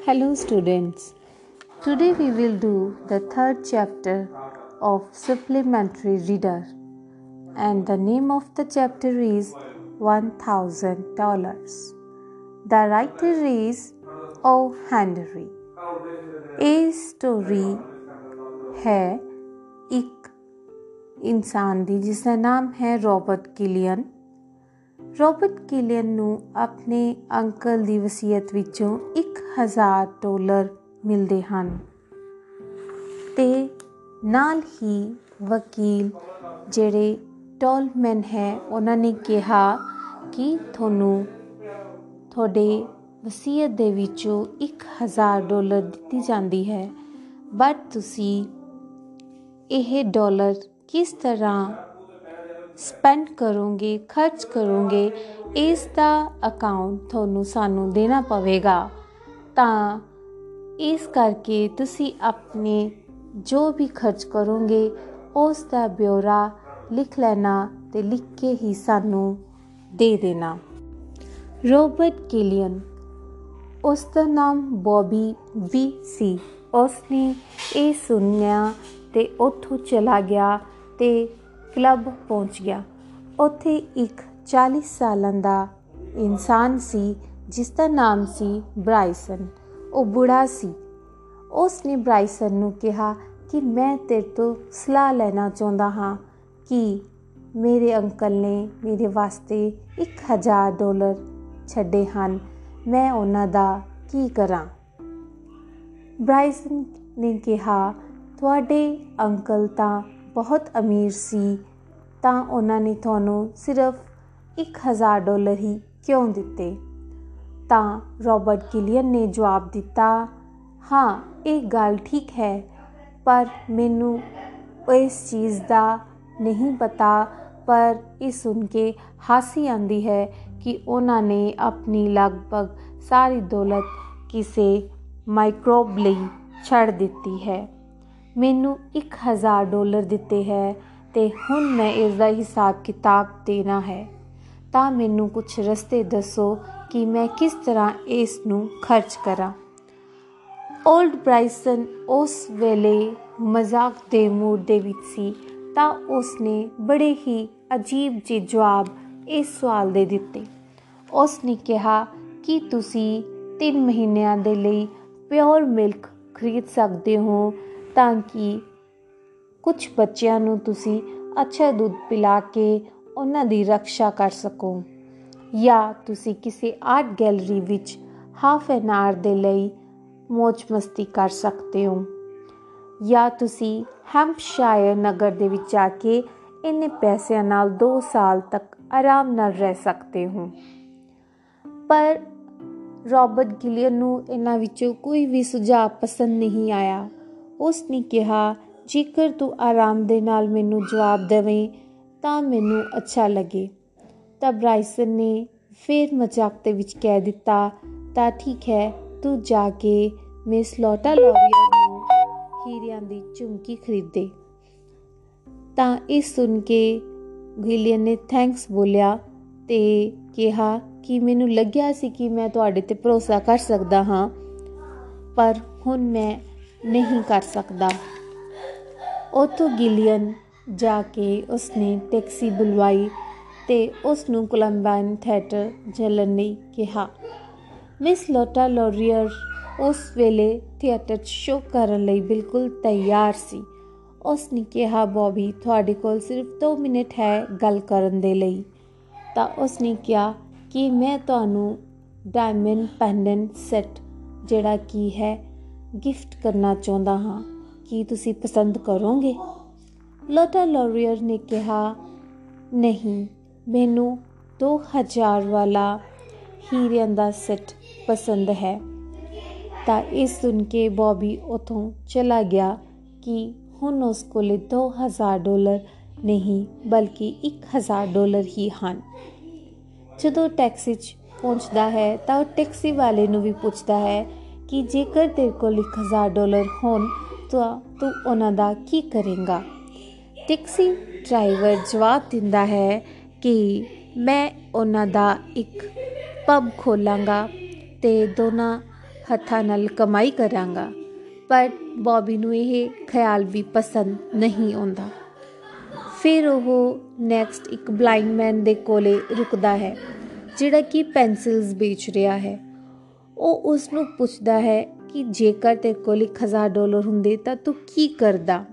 Hello, students. Today we will do the third chapter of Supplementary Reader, and the name of the chapter is $1000. The writer is O. Henry. ਇਹ story ਹੈ ਇੱਕ ਇਨਸਾਨ ਦੀ ਜਿਸ ਦਾ ਨਾਮ ਹੈ Robert ਕਿਲੀਅਨ Robert ਕਿਲੀਅਨ ਨੂੰ ਆਪਣੇ ਅੰਕਲ ਦੀ ਵਸੀਅਤ ਵਿੱਚੋਂ 1000 ਡਾਲਰ ਮਿਲਦੇ ਹਨ। ਤੇ ਨਾਲ ਹੀ ਵਕੀਲ ਜਿਹੜੇ ਟੋਲਮੈਨ ਹੈ, ਉਹਨਾਂ ਨੇ ਕਿਹਾ ਕਿ ਤੁਹਾਨੂੰ ਤੁਹਾਡੇ ਵਸੀਅਤ ਦੇ ਵਿੱਚੋਂ 1000 ਡਾਲਰ ਦਿੱਤੀ ਜਾਂਦੀ ਹੈ। ਬਟ ਤੁਸੀਂ ਇਹ ਡਾਲਰ ਕਿਸ ਤਰ੍ਹਾਂ ਸਪੈਂਡ ਕਰੋਗੇ, ਖਰਚ ਕਰੋਗੇ, ਇਸ ਦਾ ਅਕਾਊਂਟ ਤੁਹਾਨੂੰ ਸਾਨੂੰ ਦੇਣਾ ਪਵੇਗਾ। ਤਾਂ ਇਸ ਕਰਕੇ ਤੁਸੀਂ ਆਪਣੇ ਜੋ ਵੀ ਖਰਚ ਕਰੋਗੇ, ਉਸ ਦਾ ਬਿਊਰਾ ਲਿਖ ਲੈਣਾ ਤੇ ਲਿਖ ਕੇ ਹੀ ਸਾਨੂੰ ਦੇ ਦੇਣਾ। ਰੋਬਰਟ ਕਿਲੀਅਨ, ਉਸ ਦਾ ਨਾਮ ਬੌਬੀ ਵੀ ਸੀ। ਉਸ ਨੇ ਇਹ ਸੁਣਿਆ ਤੇ ਉੱਥੋਂ ਚਲਾ ਗਿਆ ਤੇ ਕਲੱਬ ਪਹੁੰਚ ਗਿਆ। ਉੱਥੇ ਇੱਕ 40 ਸਾਲਾਂ ਦਾ ਇਨਸਾਨ ਸੀ ਜਿਸ ਦਾ ਨਾਮ ਸੀ ਬ੍ਰਾਈਸਨ, ਉਹ ਬੁੜਾ ਸੀ। ਉਸ ਨੇ ਬ੍ਰਾਈਸਨ ਨੂੰ ਕਿਹਾ ਕਿ ਮੈਂ ਤੇਰੇ ਤੋਂ ਸਲਾਹ ਲੈਣਾ ਚਾਹੁੰਦਾ ਹਾਂ ਕਿ ਮੇਰੇ ਅੰਕਲ ਨੇ ਮੇਰੇ ਵਾਸਤੇ 1000 ਡਾਲਰ ਛੱਡੇ ਹਨ। ਮੈਂ ਉਹਨਾਂ ਦਾ ਕੀ ਕਰਾਂ? ਬ੍ਰਾਈਸਨ ਨੇ ਕਿਹਾ, ਤੁਹਾਡੇ ਅੰਕਲ ਤਾਂ ਬਹੁਤ ਅਮੀਰ ਸੀ, ਤਾਂ ਉਹਨਾਂ ਨੇ ਤੁਹਾਨੂੰ ਸਿਰਫ 1000 ਡਾਲਰ ਹੀ ਕਿਉਂ ਦਿੱਤੇ? ਤਾਂ ਰੋਬਰਟ ਕਿਲੀਅਨ ਨੇ ਜਵਾਬ ਦਿੱਤਾ, ਹਾਂ, ਇਹ ਗੱਲ ਠੀਕ ਹੈ, ਪਰ ਮੈਨੂੰ ਇਸ ਚੀਜ਼ ਦਾ ਨਹੀਂ ਪਤਾ, ਪਰ ਇਹ ਸੁਣ ਕੇ ਹਾਸੀ ਆਉਂਦੀ ਹੈ ਕਿ ਉਹਨਾਂ ਨੇ ਆਪਣੀ ਲਗਭਗ ਸਾਰੀ ਦੌਲਤ ਕਿਸੇ ਮਾਈਕਰੋਬ ਲਈ ਛੱਡ ਦਿੱਤੀ ਹੈ। ਮੈਨੂੰ 1000 ਡਾਲਰ ਦਿੱਤੇ ਹੈ ਤੇ ਹੁਣ ਮੈਂ ਇਸ ਦਾ ਹਿਸਾਬ ਕਿਤਾਬ ਦੇਣਾ ਹੈ। ਤਾਂ ਮੈਨੂੰ ਕੁਝ ਰਸਤੇ ਦੱਸੋ ਕਿ ਮੈਂ ਕਿਸ ਤਰ੍ਹਾਂ ਇਸ ਨੂੰ ਖਰਚ ਕਰਾਂ। 올ਡ ਬ੍ਰਾਈਸਨ ਉਸ ਵੇਲੇ ਮਜ਼ਾਕ ਦੇ ਮੂਡ ਦੇ ਵਿੱਚ ਸੀ, ਤਾਂ ਉਸ ਨੇ ਬੜੇ ਹੀ ਅਜੀਬ ਜਿਹੇ ਜਵਾਬ ਇਸ ਸਵਾਲ ਦੇ ਦਿੱਤੇ। ਉਸ ਨੇ ਕਿਹਾ ਕਿ ਤੁਸੀਂ 3 ਮਹੀਨਿਆਂ ਦੇ ਲਈ ਪਿਓਰ ਮਿਲਕ ਖਰੀਦ ਸਕਦੇ ਹੋ, ਤਾਂ ਕਿ ਕੁਝ ਬੱਚਿਆਂ ਨੂੰ ਤੁਸੀਂ ਅੱਛਾ ਦੁੱਧ ਪਿਲਾ ਕੇ ਉਹਨਾਂ ਦੀ ਰੱਖਿਆ ਕਰ ਸਕੋ। ਜਾਂ ਤੁਸੀਂ ਕਿਸੇ ਆਰਟ ਗੈਲਰੀ ਵਿੱਚ ਹਾਫ ਐਨ ਆਰ ਦੇ ਲਈ ਮौज ਮਸਤੀ ਕਰ ਸਕਦੇ ਹੋ। ਜਾਂ ਤੁਸੀਂ ਹੈਂਪਸ਼ਾਇਰ ਨਗਰ ਦੇ ਵਿੱਚ ਜਾ ਕੇ ਇੰਨੇ ਪੈਸਿਆਂ ਨਾਲ 2 ਸਾਲ ਤੱਕ ਆਰਾਮ ਨਾਲ ਰਹਿ ਸਕਦੇ ਹੋ। ਪਰ ਰੋਬਰਟ ਗਿਲੀਅਨ ਨੂੰ ਇਹਨਾਂ ਵਿੱਚੋਂ ਕੋਈ ਵੀ ਸੁਝਾਅ ਪਸੰਦ ਨਹੀਂ ਆਇਆ। ਉਸ ਨੇ ਕਿਹਾ, ਜੇਕਰ ਤੂੰ ਆਰਾਮ ਦੇ ਨਾਲ ਮੈਨੂੰ ਜਵਾਬ ਦੇਵੇਂ ਤਾਂ ਮੈਨੂੰ ਅੱਛਾ ਲੱਗੇ। ਤਾਂ ਬ੍ਰਾਈਸਨ ਨੇ ਫਿਰ ਮਜ਼ਾਕ ਦੇ ਵਿੱਚ ਕਹਿ ਦਿੱਤਾ, ਤਾਂ ਠੀਕ ਹੈ, ਤੂੰ ਜਾ ਕੇ ਮਿਸ ਲੋਟਾ ਲੋਰੀਅਰ ਨੂੰ ਹੀਰਿਆਂ ਦੀ ਝੁਮਕੀ ਖਰੀਦੇ। ਤਾਂ ਇਹ ਸੁਣ ਕੇ ਗਿਲੀਅਨ ਨੇ ਥੈਂਕਸ ਬੋਲਿਆ ਤੇ ਕਿਹਾ ਕਿ ਮੈਨੂੰ ਲੱਗਿਆ ਸੀ ਕਿ ਮੈਂ ਤੁਹਾਡੇ ਤੇ ਭਰੋਸਾ ਕਰ ਸਕਦਾ ਹਾਂ, ਪਰ ਹੁਣ ਮੈਂ ਨਹੀਂ ਕਰ ਸਕਦਾ। ਉਤੋਂ ਗਿਲੀਅਨ ਜਾ ਕੇ ਉਸਨੇ ਟੈਕਸੀ ਬੁਲਵਾਈ ਤੇ ਉਸ ਨੂੰ ਕੋਲੰਬਾਈਨ ਥੀਏਟਰ ਚੱਲਣ ਲਈ ਕਿਹਾ। ਮਿਸ ਲੋਟਾ ਲੋਰੀਅਰ ਉਸ ਵੇਲੇ ਥੀਏਟਰ 'ਚ ਸ਼ੋਅ ਕਰਨ ਲਈ ਬਿਲਕੁਲ ਤਿਆਰ ਸੀ। ਉਸ ਨੇ ਕਿਹਾ, ਬੌਬੀ, ਤੁਹਾਡੇ ਕੋਲ ਸਿਰਫ 2 ਮਿੰਟ ਹੈ ਗੱਲ ਕਰਨ ਦੇ ਲਈ। ਤਾਂ ਉਸ ਨੇ ਕਿਹਾ ਕਿ ਮੈਂ ਤੁਹਾਨੂੰ ਡਾਇਮੰਡ ਪੈਂਡੈਂਟ ਸੈੱਟ, ਜਿਹੜਾ ਕੀ ਹੈ, ਗਿਫਟ ਕਰਨਾ ਚਾਹੁੰਦਾ ਹਾਂ। ਕੀ ਤੁਸੀਂ ਪਸੰਦ ਕਰੋਗੇ? ਲੋਟਾ ਲੋਰੀਅਰ ਨੇ ਕਿਹਾ, ਨਹੀਂ। ਮੈਨੂੰ 2000 ਵਾਲਾ ਹੀਰਿਆਂ ਦਾ ਸੈੱਟ ਪਸੰਦ ਹੈ। ਤਾਂ ਇਸ ਸੁਣ ਕੇ ਬੌਬੀ ਉਥੋਂ ਚਲਾ ਗਿਆ ਕਿ ਹੁਣ ਉਸ ਕੋਲੇ 2000 ਡਾਲਰ ਨਹੀਂ, ਬਲਕਿ 1000 ਡਾਲਰ ਹੀ ਹਨ। ਜਦੋਂ ਟੈਕਸੀ 'ਚ ਪਹੁੰਚਦਾ ਹੈ ਤਾਂ ਉਹ ਟੈਕਸੀ ਵਾਲੇ ਨੂੰ ਵੀ ਪੁੱਛਦਾ ਹੈ ਕਿ ਜੇਕਰ ਤੇਰੇ ਕੋਲ 1000 ਡਾਲਰ ਹੋਣ ਤਾਂ ਤੂੰ ਉਹਨਾਂ ਦਾ ਕੀ ਕਰੇਗਾ। ਟੈਕਸੀ ਡਰਾਈਵਰ ਜਵਾਬ ਦਿੰਦਾ ਹੈ ਕਿ ਮੈਂ ਉਹਨਾਂ ਦਾ ਇੱਕ ਪਬ ਖੋਲਾਂਗਾ ਤੇ ਦੋਨਾਂ ਹੱਥਾਂ ਨਾਲ ਕਮਾਈ ਕਰਾਂਗਾ। ਪਰ ਬੌਬੀ ਨੂੰ ਇਹ ਖਿਆਲ ਵੀ ਪਸੰਦ ਨਹੀਂ ਆਉਂਦਾ। ਫਿਰ ਉਹ ਨੈਕਸਟ ਇੱਕ ਬਲਾਈਂਡ ਮੈਨ ਦੇ ਕੋਲੇ ਰੁਕਦਾ ਹੈ, ਜਿਹੜਾ ਕਿ ਪੈਨਸਿਲਸ ਵੇਚ ਰਿਹਾ ਹੈ। ਉਹ ਉਸ ਨੂੰ ਪੁੱਛਦਾ ਹੈ ਕਿ ਜੇਕਰ ਤੇ ਕੋਲ 1000 ਡਾਲਰ ਹੁੰਦੇ ਤਾਂ ਤੂੰ ਕੀ ਕਰਦਾ?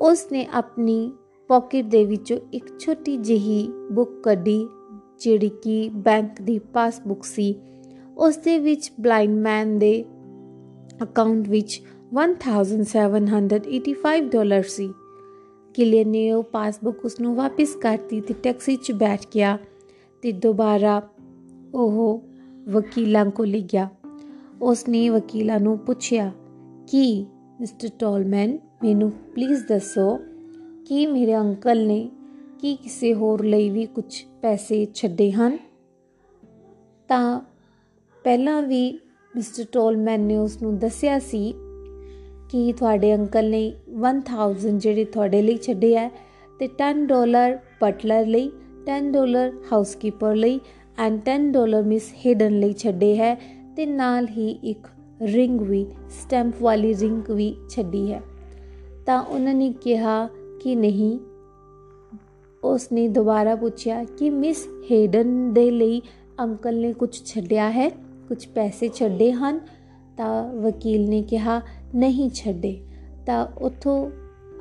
ਉਸ ਨੇ ਆਪਣੀ ਪਾਕਟ ਦੇ ਵਿੱਚੋਂ ਇੱਕ ਛੋਟੀ ਜਿਹੀ ਬੁੱਕ ਕੱਢੀ, ਜਿਹੜੀ ਕਿ ਬੈਂਕ ਦੀ ਪਾਸਬੁੱਕ ਸੀ। ਉਸ ਦੇ ਵਿੱਚ ਬਲਾਈਂਡ ਮੈਨ ਦੇ ਅਕਾਊਂਟ ਵਿੱਚ 1785 ਡਾਲਰ ਸੀ। ਕਿਲੀਅਨ ਨੇ ਉਹ ਪਾਸਬੁੱਕ ਉਸ ਨੂੰ ਵਾਪਸ ਕਰਤੀ ਤੇ ਟੈਕਸੀ 'ਚ ਬੈਠ ਗਿਆ ਤੇ ਦੁਬਾਰਾ ਉਹ ਵਕੀਲਾਂ ਕੋਲ ਗਿਆ। ਉਸ ਨੇ ਵਕੀਲਾਂ ਨੂੰ ਪੁੱਛਿਆ, ਕਿ, ਮਿਸਟਰ ਟੋਲਮੈਨ, ਮੈਨੂੰ ਪਲੀਜ਼ ਦੱਸੋ ਕਿ ਮੇਰੇ ਅੰਕਲ ਨੇ ਕੀ ਕਿਸੇ ਹੋਰ ਲਈ ਵੀ ਕੁਝ ਪੈਸੇ ਛੱਡੇ ਹਨ? ਤਾਂ ਪਹਿਲਾਂ ਵੀ ਮਿਸਟਰ ਟੋਲਮੈਨ ਨੇ ਉਸ ਨੂੰ ਦੱਸਿਆ ਸੀ ਕਿ ਤੁਹਾਡੇ ਅੰਕਲ ਨੇ 1000 ਜਿਹੜੇ ਤੁਹਾਡੇ ਲਈ ਛੱਡੇ ਆ ਤੇ 10 ਡਾਲਰ ਬਟਲਰ ਲਈ 10 ਡਾਲਰ ਹਾਊਸਕੀਪਰ ਲਈ ਐਂਡ 10 ਡਾਲਰ ਮਿਸ ਹਿਡਨ ਲਈ ਛੱਡੇ ਹੈ ਤੇ ਨਾਲ ਹੀ ਇੱਕ ਰਿੰਗ ਵੀ ਸਟੈਂਪ ਵਾਲੀ ਰਿੰਗ ਵੀ ਛੱਡੀ ਹੈ। ਤਾਂ ਉਹਨਾਂ ਨੇ ਕਿਹਾ ਕਿ ਨਹੀਂ? ਉਸ ਨੇ ਦੁਬਾਰਾ ਪੁੱਛਿਆ ਕਿ ਮਿਸ ਹੇਡਨ ਦੇ ਲਈ ਅੰਕਲ ਨੇ ਕੁਝ ਛੱਡਿਆ ਹੈ? ਕੁਝ ਪੈਸੇ ਛੱਡੇ ਹਨ? ਤਾਂ ਵਕੀਲ ਨੇ ਕਿਹਾ, ਨਹੀਂ ਛੱਡੇ। ਤਾਂ ਉੱਥੋਂ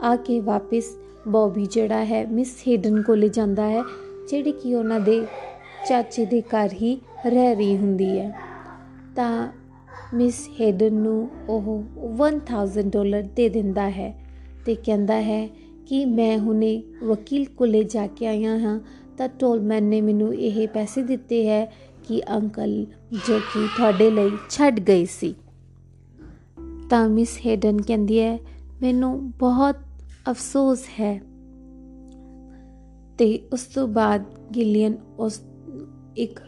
ਆ ਕੇ ਵਾਪਸ ਬੌਬੀ ਜਿਹੜਾ ਹੈ, ਮਿਸ ਹੇਡਨ ਕੋਲੇ ਜਾਂਦਾ ਹੈ, ਜਿਹੜੀ ਕਿ ਉਹਨਾਂ ਦੇ ਚਾਚੇ ਦੇ ਘਰ ਹੀ ਰਹਿ ਰਹੀ ਹੁੰਦੀ ਹੈ। ਤਾਂ ਮਿਸ ਹੇਡਨ ਨੂੰ ਉਹ 1000 ਡਾਲਰ ਦੇ ਦਿੰਦਾ ਹੈ ਤੇ ਕਹਿੰਦਾ ਹੈ ਕਿ ਮੈਂ ਹੁਣੇ ਵਕੀਲ ਕੋਲੇ ਜਾ ਕੇ ਆਇਆ ਹਾਂ, ਤਾਂ ਟੋਲਮੈਨ ਨੇ ਮੈਨੂੰ ਇਹ ਪੈਸੇ ਦਿੱਤੇ ਹੈ ਕਿ ਅੰਕਲ ਜੋ ਕਿ ਤੁਹਾਡੇ ਲਈ ਛੱਡ ਗਈ ਸੀ। ਤਾਂ ਮਿਸ ਹੇਡਨ ਕਹਿੰਦੀ ਹੈ, ਮੈਨੂੰ ਬਹੁਤ ਅਫਸੋਸ ਹੈ। ਤੇ ਉਸ ਤੋਂ ਬਾਅਦ ਗਿਲੀਅਨ ਉਸ ਇੱਕ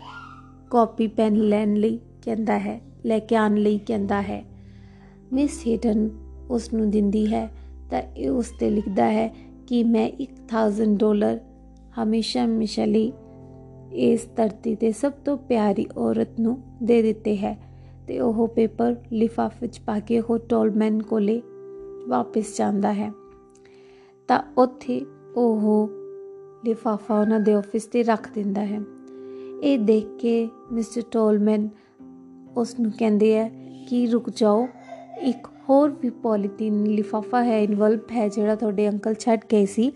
ਕਾਪੀ ਪੈਨ ਲੈਣ ਲਈ ਕਹਿੰਦਾ ਹੈ, ਲੈ ਕੇ ਆਣ ਲਈ ਕਹਿੰਦਾ ਹੈ। ਮਿਸ ਹੇਡਨ ਉਸ ਨੂੰ ਦਿੰਦੀ ਹੈ ਤਾਂ ਇਹ ਉਸ ਤੇ ਲਿਖਦਾ ਹੈ ਕਿ ਮੈਂ 1000 ਡਾਲਰ ਹਮੇਸ਼ਾ ਮਿਸ਼ਲੀ ਇਸ ਧਰਤੀ ਤੇ ਸਭ ਤੋਂ ਪਿਆਰੀ ਔਰਤ ਨੂੰ ਦੇ ਦਿੱਤੇ ਹੈ ਤੇ ਉਹ ਪੇਪਰ ਲਿਫਾਫੇ ਵਿੱਚ ਪਾ ਕੇ ਉਹ ਟੋਲਮੈਨ ਕੋਲੇ ਵਾਪਸ ਜਾਂਦਾ ਹੈ। ਤਾਂ ਉੱਥੇ ਉਹ ਲਿਫਾਫਾ ਉਹਨਾਂ ਦੇ ਆਫਿਸ ਤੇ ਰੱਖ ਦਿੰਦਾ ਹੈ। ਇਹ ਦੇਖ ਕੇ ਮਿਸਟਰ ਟੋਲਮੈਨ ਉਸ ਨੂੰ ਕਹਿੰਦੇ ਆ ਕਿ ਰੁਕ ਜਾਓ, ਇੱਕ ਹੋਰ ਵੀ ਪੋਲੀਥੀਨ ਲਿਫਾਫਾ ਹੈ, ਇਨਵਲਵ ਹੈ ਜਿਹੜਾ ਤੁਹਾਡੇ ਅੰਕਲ ਛੱਡ ਗਏ ਸੀ।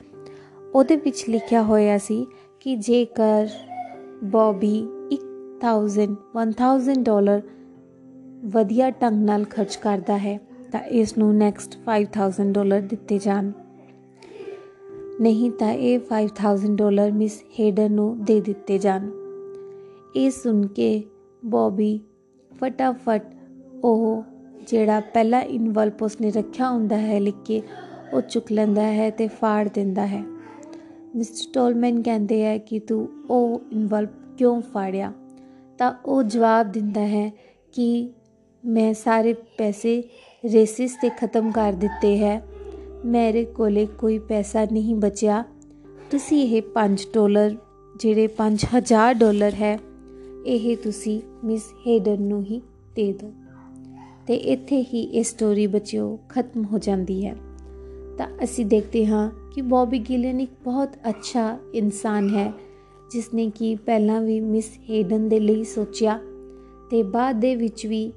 ਉਹਦੇ ਵਿੱਚ ਲਿਖਿਆ ਹੋਇਆ ਸੀ ਕਿ ਜੇਕਰ ਬੌਬੀ 1000 1000 ਡਾਲਰ ਵਧੀਆ ਢੰਗ ਨਾਲ ਖਰਚ ਕਰਦਾ ਹੈ, ਤਾਂ ਇਸ ਨੂੰ ਨੈਕਸਟ 5000 ਡਾਲਰ ਦਿੱਤੇ ਜਾਣ। ਨਹੀਂ ਤਾਂ ਇਹ 5000 ਡਾਲਰ ਮਿਸ ਹੇਡਨ ਨੂੰ ਦੇ ਦਿੱਤੇ ਜਾਣ। ਇਹ ਸੁਣ ਕੇ ਬੌਬੀ ਫਟਾਫਟ ਉਹ ਜਿਹੜਾ ਪਹਿਲਾ ਇਨਵਲਪ ਉਸਨੇ ਰੱਖਿਆ ਹੁੰਦਾ ਹੈ, ਲਿਖ ਕੇ ਉਹ ਚੁੱਕ ਲੈਂਦਾ ਹੈ ਤੇ ਫਾੜ ਦਿੰਦਾ ਹੈ। ਮਿਸਟਰ ਟੋਲਮੈਨ ਕਹਿੰਦੇ ਹੈ ਕਿ ਤੂੰ ਉਹ ਇਨਵਲਪ ਕਿਉਂ ਫਾੜਿਆ? ਤਾਂ ਉਹ ਜਵਾਬ ਦਿੰਦਾ ਹੈ ਕਿ ਮੈਂ ਸਾਰੇ ਪੈਸੇ ਰੇਸਿਸ ਤੇ ਖਤਮ ਕਰ ਦਿੱਤੇ ਹੈ। ਮੇਰੇ ਕੋਲੇ ਕੋਈ ਪੈਸਾ ਨਹੀਂ ਬਚਿਆ। ਤੁਸੀਂ ਇਹ 5 ਡਾਲਰ, ਜਿਹੜੇ 5000 ਡਾਲਰ ਹੈ, ਇਹ ਤੁਸੀਂ ਮਿਸ ਹੇਡਨ ਨੂੰ ਹੀ ਦੇ ਦਿਓ। ਤੇ ਇੱਥੇ ਹੀ ਇਹ ਸਟੋਰੀ ਬੱਚਿਓ ਖਤਮ ਹੋ ਜਾਂਦੀ ਹੈ। ਤਾਂ ਅਸੀਂ ਦੇਖਦੇ ਹਾਂ ਕਿ ਬੌਬੀ ਗਿਲਨ ਇੱਕ ਬਹੁਤ ਅੱਛਾ ਇਨਸਾਨ ਹੈ ਜਿਸ ਨੇ ਕਿ ਪਹਿਲਾਂ ਵੀ ਮਿਸ ਹੇਡਨ ਦੇ ਲਈ ਸੋਚਿਆ ਤੇ ਬਾਅਦ ਦੇ ਵਿੱਚ ਵੀ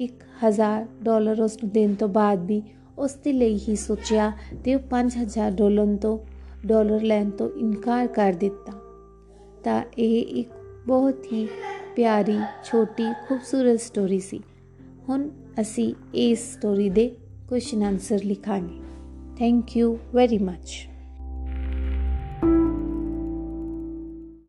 1000 ਡਾਲਰ ਉਸ ਨੂੰ ਦੇਣ ਤੋਂ ਬਾਅਦ ਵੀ ਉਸ ਦੇ ਲਈ ਹੀ ਸੋਚਿਆ ਤੇ ਉਹ 5000 ਡਾਲਰ ਤੋਂ, ਡਾਲਰ ਲੈਣ ਤੋਂ ਇਨਕਾਰ ਕਰ ਦਿੱਤਾ। ਤਾਂ ਇਹ ਇੱਕ ਬਹੁਤ ਹੀ ਪਿਆਰੀ, ਛੋਟੀ, ਖੂਬਸੂਰਤ ਸਟੋਰੀ ਸੀ। ਹੁਣ ਅਸੀਂ ਇਸ ਸਟੋਰੀ ਦੇ ਕੁਐਸਚਨ ਆਨਸਰ ਲਿਖਾਂਗੇ। Thank you very much